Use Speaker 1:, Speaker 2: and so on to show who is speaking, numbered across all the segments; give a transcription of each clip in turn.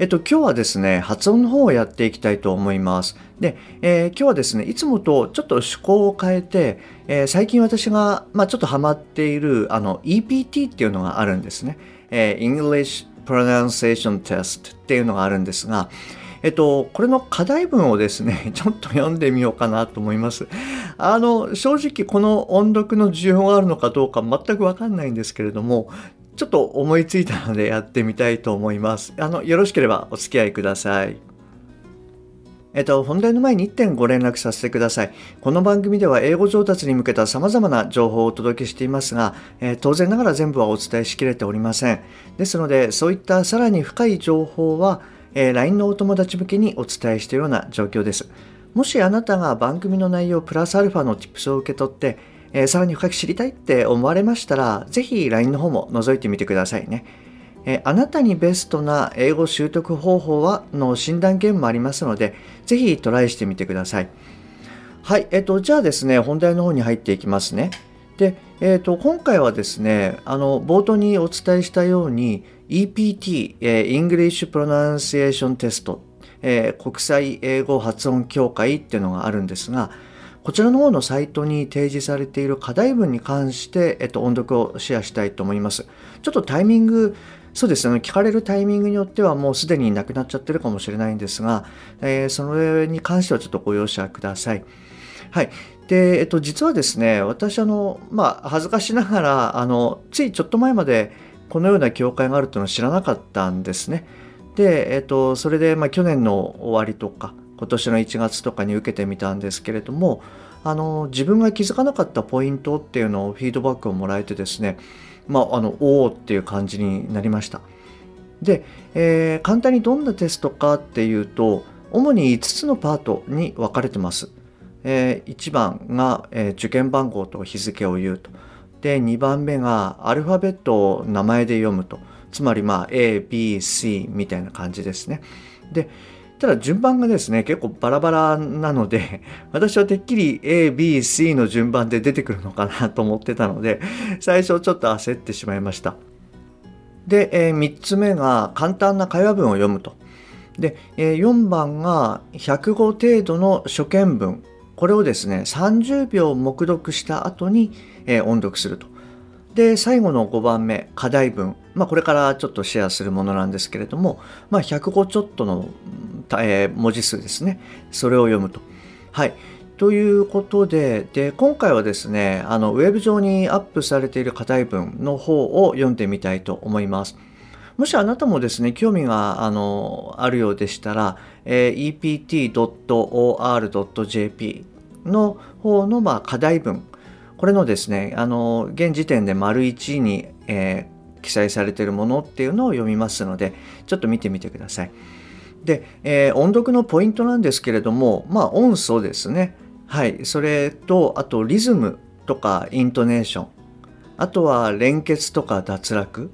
Speaker 1: えっと、今日はですね、発音の方をやっていきたいと思います。で、えー、今日はですね、いつもとちょっと趣向を変えて、えー、最近私が、まあ、ちょっとハマっているあの EPT っていうのがあるんですね。えー、English Pronunciation Test っていうのがあるんですが、えっと、これの課題文をですね、ちょっと読んでみようかなと思います。あの、正直この音読の需要があるのかどうか全くわかんないんですけれども、ちょっと思いついたのでやってみたいと思います。あの、よろしければお付き合いください。えっと、本題の前に1点ご連絡させてください。この番組では英語上達に向けた様々な情報をお届けしていますが、えー、当然ながら全部はお伝えしきれておりません。ですので、そういったさらに深い情報は、えー、LINE のお友達向けにお伝えしているような状況です。もしあなたが番組の内容プラスアルファの tips を受け取って、えー、さらに深く知りたいって思われましたら、ぜひ LINE の方も覗いてみてくださいね。えー、あなたにベストな英語習得方法はの診断ゲームもありますので、ぜひトライしてみてください。はい、えっ、ー、と、じゃあですね、本題の方に入っていきますね。で、えっ、ー、と、今回はですね、あの、冒頭にお伝えしたように、EPT、えー、English Pronunciation Test、えー、国際英語発音協会っていうのがあるんですが、こちらの方のサイトに提示されている課題文に関して、えっと、音読をシェアしたいと思います。ちょっとタイミング、そうですね、聞かれるタイミングによってはもうすでになくなっちゃってるかもしれないんですが、えー、それに関してはちょっとご容赦ください。はい。で、えっと、実はですね、私、あの、まあ、恥ずかしながら、あの、ついちょっと前まで、このような教会があるというのを知らなかったんですね。で、えっと、それで、まあ、去年の終わりとか、今年の1月とかに受けてみたんですけれどもあの自分が気づかなかったポイントっていうのをフィードバックをもらえてですねまああのおおっていう感じになりました。で、えー、簡単にどんなテストかっていうと主に5つのパートに分かれてます、えー、1番が、えー、受験番号と日付を言うと。で2番目がアルファベットを名前で読むと。つまりまあ ABC みたいな感じですね。でただ順番がですね、結構バラバラなので、私はてっきり A、B、C の順番で出てくるのかなと思ってたので、最初ちょっと焦ってしまいました。で、え、3つ目が簡単な会話文を読むと。で、え、4番が100語程度の初見文。これをですね、30秒黙読した後に、え、音読すると。で、最後の5番目、課題文。まあ、これからちょっとシェアするものなんですけれども、まあ、100語ちょっとのえー、文字数ですね。それを読むと。はい。ということで、で、今回はですね、あの、ウェブ上にアップされている課題文の方を読んでみたいと思います。もしあなたもですね、興味があのあるようでしたら、えー、ept.or.jp の方の、まあ、課題文、これのですね、あの、現時点で丸1に、えー、記載されているものっていうのを読みますので、ちょっと見てみてください。で、えー、音読のポイントなんですけれども、まあ音素ですね。はい。それと、あとリズムとかイントネーション。あとは連結とか脱落。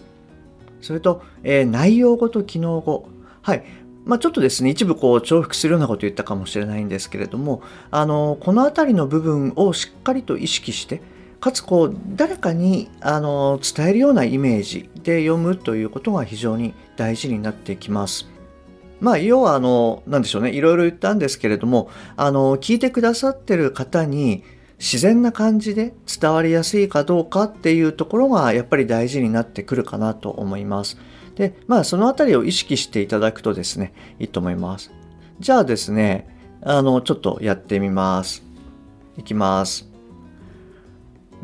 Speaker 1: それと、えー、内容語と機能語。はい。まあ、ちょっとですね、一部こう重複するようなこと言ったかもしれないんですけれども、あの、この辺りの部分をしっかりと意識して、かつこう、誰かにあの伝えるようなイメージで読むということが非常に大事になってきます。まあ、要は、あの、なんでしょうね、いろいろ言ったんですけれども、あの、聞いてくださってる方に、自然な感じで伝わりやすいかどうかっていうところがやっぱり大事になってくるかなと思います。で、まあそのあたりを意識していただくとですね、いいと思います。じゃあですね、あの、ちょっとやってみます。いきます。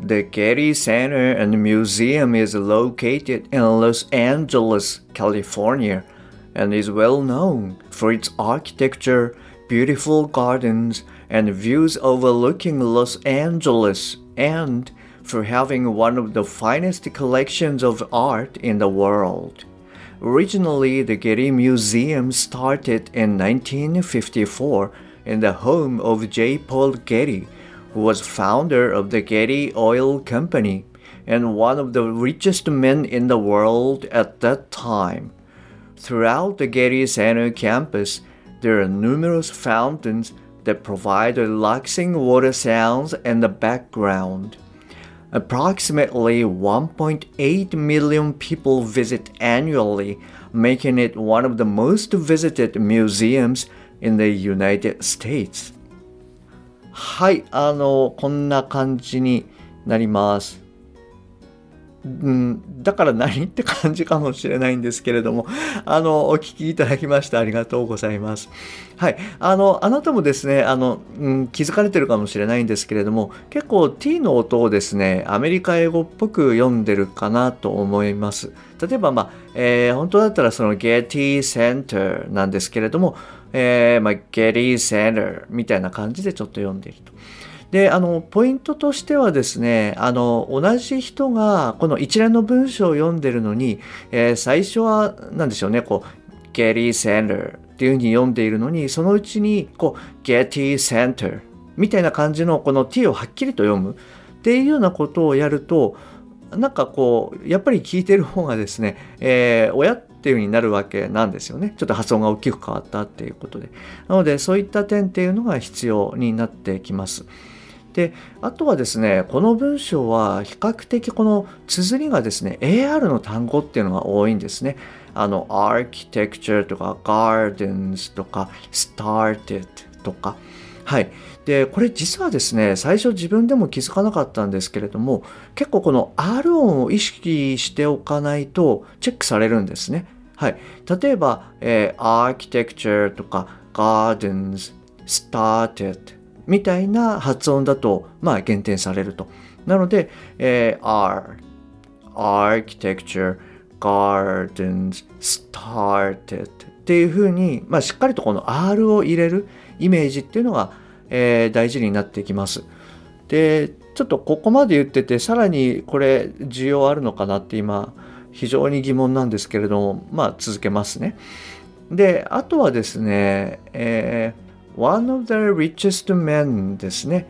Speaker 1: The Getty Center and Museum is located in Los Angeles, California. and is well known for its architecture, beautiful gardens, and views overlooking Los Angeles, and for having one of the finest collections of art in the world. Originally, the Getty Museum started in 1954 in the home of J. Paul Getty, who was founder of the Getty Oil Company and one of the richest men in the world at that time. Throughout the Getty Center campus, there are numerous fountains that provide relaxing water sounds in the background. Approximately 1.8 million people visit annually, making it one of the most visited museums in the United States. はい、あの、こんな感じになります。うん、だから何って感じかもしれないんですけれども、あの、お聞きいただきましてありがとうございます。はい。あの、あなたもですね、あの、うん、気づかれてるかもしれないんですけれども、結構 t の音をですね、アメリカ英語っぽく読んでるかなと思います。例えば、まあ、えー、本当だったらその Getty Center なんですけれども、えー、まあ、Getty Center みたいな感じでちょっと読んでいると。であのポイントとしてはですねあの同じ人がこの一連の文章を読んでるのに、えー、最初は何でしょうねこう Getty Center っていうふうに読んでいるのにそのうちにこう Getty Center みたいな感じのこの t をはっきりと読むっていうようなことをやるとなんかこうやっぱり聞いてる方がですね、えー、親っていう風になるわけなんですよね。ちょっと発音が大きく変わったっていうことで。なのでそういった点っていうのが必要になってきます。であとはですねこの文章は比較的この綴りがですね AR の単語っていうのが多いんですね。あの architecture とか gardens とか started とか。はい。でこれ実はですね最初自分でも気づかなかったんですけれども結構この R 音を意識しておかないとチェックされるんですね。はい例えば、えー、architecture とか gardens started みたいな発音だと、まあ、減点されると。なので、えー、R、Architecture、Gardens、Started っていうふうに、まあ、しっかりとこの R を入れるイメージっていうのが、えー、大事になってきます。で、ちょっとここまで言ってて、さらにこれ需要あるのかなって今、非常に疑問なんですけれども、まあ続けますね。で、あとはですね、えー one of the richest men ですね。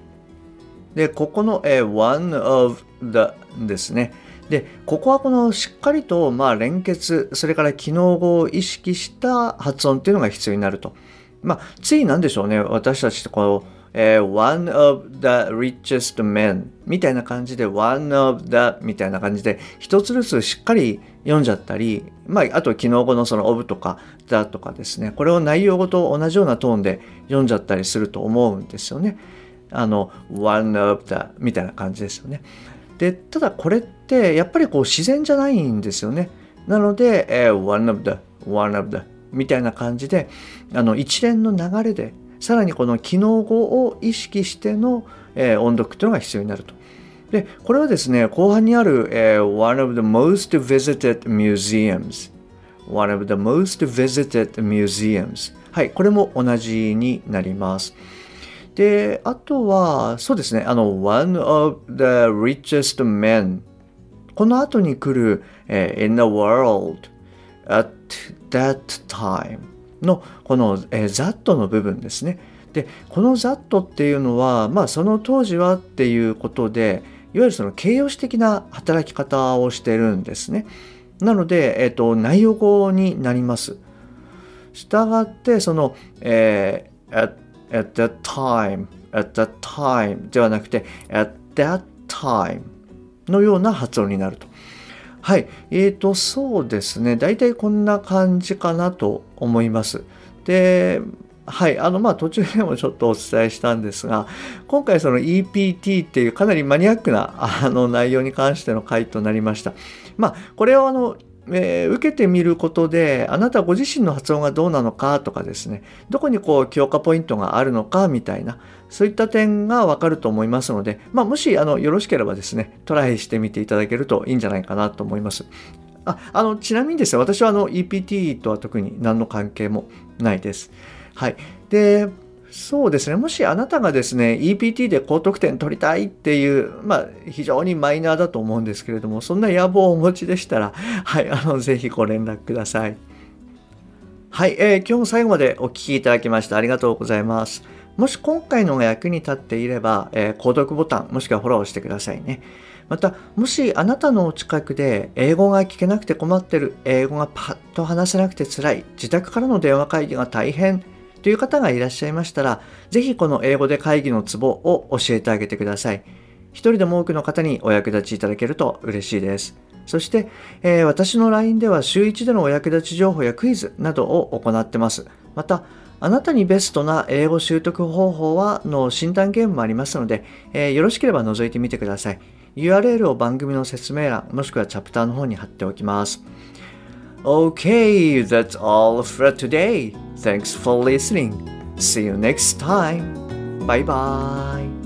Speaker 1: で、ここの、え one of the ですね。で、ここはこのしっかりと、まあ、連結、それから機能語を意識した発音っていうのが必要になると。まあ、ついなんでしょうね。私たちってこの、えー、one of the richest men みたいな感じで one of the みたいな感じで一つずつしっかり読んじゃったり、まあ、あと昨日語のその of とか the とかですね、これを内容語と同じようなトーンで読んじゃったりすると思うんですよね。あの、one of the みたいな感じですよね。で、ただこれってやっぱりこう自然じゃないんですよね。なので、えー、one of the, one of the みたいな感じで、あの一連の流れでさらにこの機能語を意識しての、えー、音読というのが必要になると。で、これはですね、後半にある、えー、One of the most visited museums One of the most visited museums はい、これも同じになります。で、あとは、そうですね、あの、One of the richest men この後に来る、えー、in the world at that time のこの、えー、ザットの部分ですね。でこのザットっていうのは、まあ、その当時はっていうことでいわゆるその形容詞的な働き方をしてるんですね。なので、えーと、内容語になります。したがってその、えー、at, at that time at that time ではなくて at that time のような発音になると。はい。えーと、そうですね。大体こんな感じかなと思います。で、はい。あの、まあ、途中でもちょっとお伝えしたんですが、今回その EPT っていうかなりマニアックなあの内容に関しての回となりました。まあ、これをあの、えー、受けてみることであなたご自身の発音がどうなのかとかですねどこにこう強化ポイントがあるのかみたいなそういった点がわかると思いますので、まあ、もしあのよろしければですねトライしてみていただけるといいんじゃないかなと思います。ああのちなみにですね私はあの EPT とは特に何の関係もないです。はい。でそうですね。もしあなたがですね、EPT で高得点取りたいっていう、まあ、非常にマイナーだと思うんですけれども、そんな野望をお持ちでしたら、はい、あの、ぜひご連絡ください。はい、えー、今日も最後までお聴きいただきましてありがとうございます。もし今回のが役に立っていれば、えー、購読ボタン、もしくはフォローしてくださいね。また、もしあなたのお近くで英語が聞けなくて困ってる、英語がパッと話せなくて辛い、自宅からの電話会議が大変という方がいらっしゃいましたら、ぜひこの英語で会議のツボを教えてあげてください。一人でも多くの方にお役立ちいただけると嬉しいです。そして、えー、私の LINE では週1でのお役立ち情報やクイズなどを行ってます。また、あなたにベストな英語習得方法はの診断ゲームもありますので、えー、よろしければ覗いてみてください。URL を番組の説明欄、もしくはチャプターの方に貼っておきます。Okay, that's all for today. Thanks for listening. See you next time. Bye bye.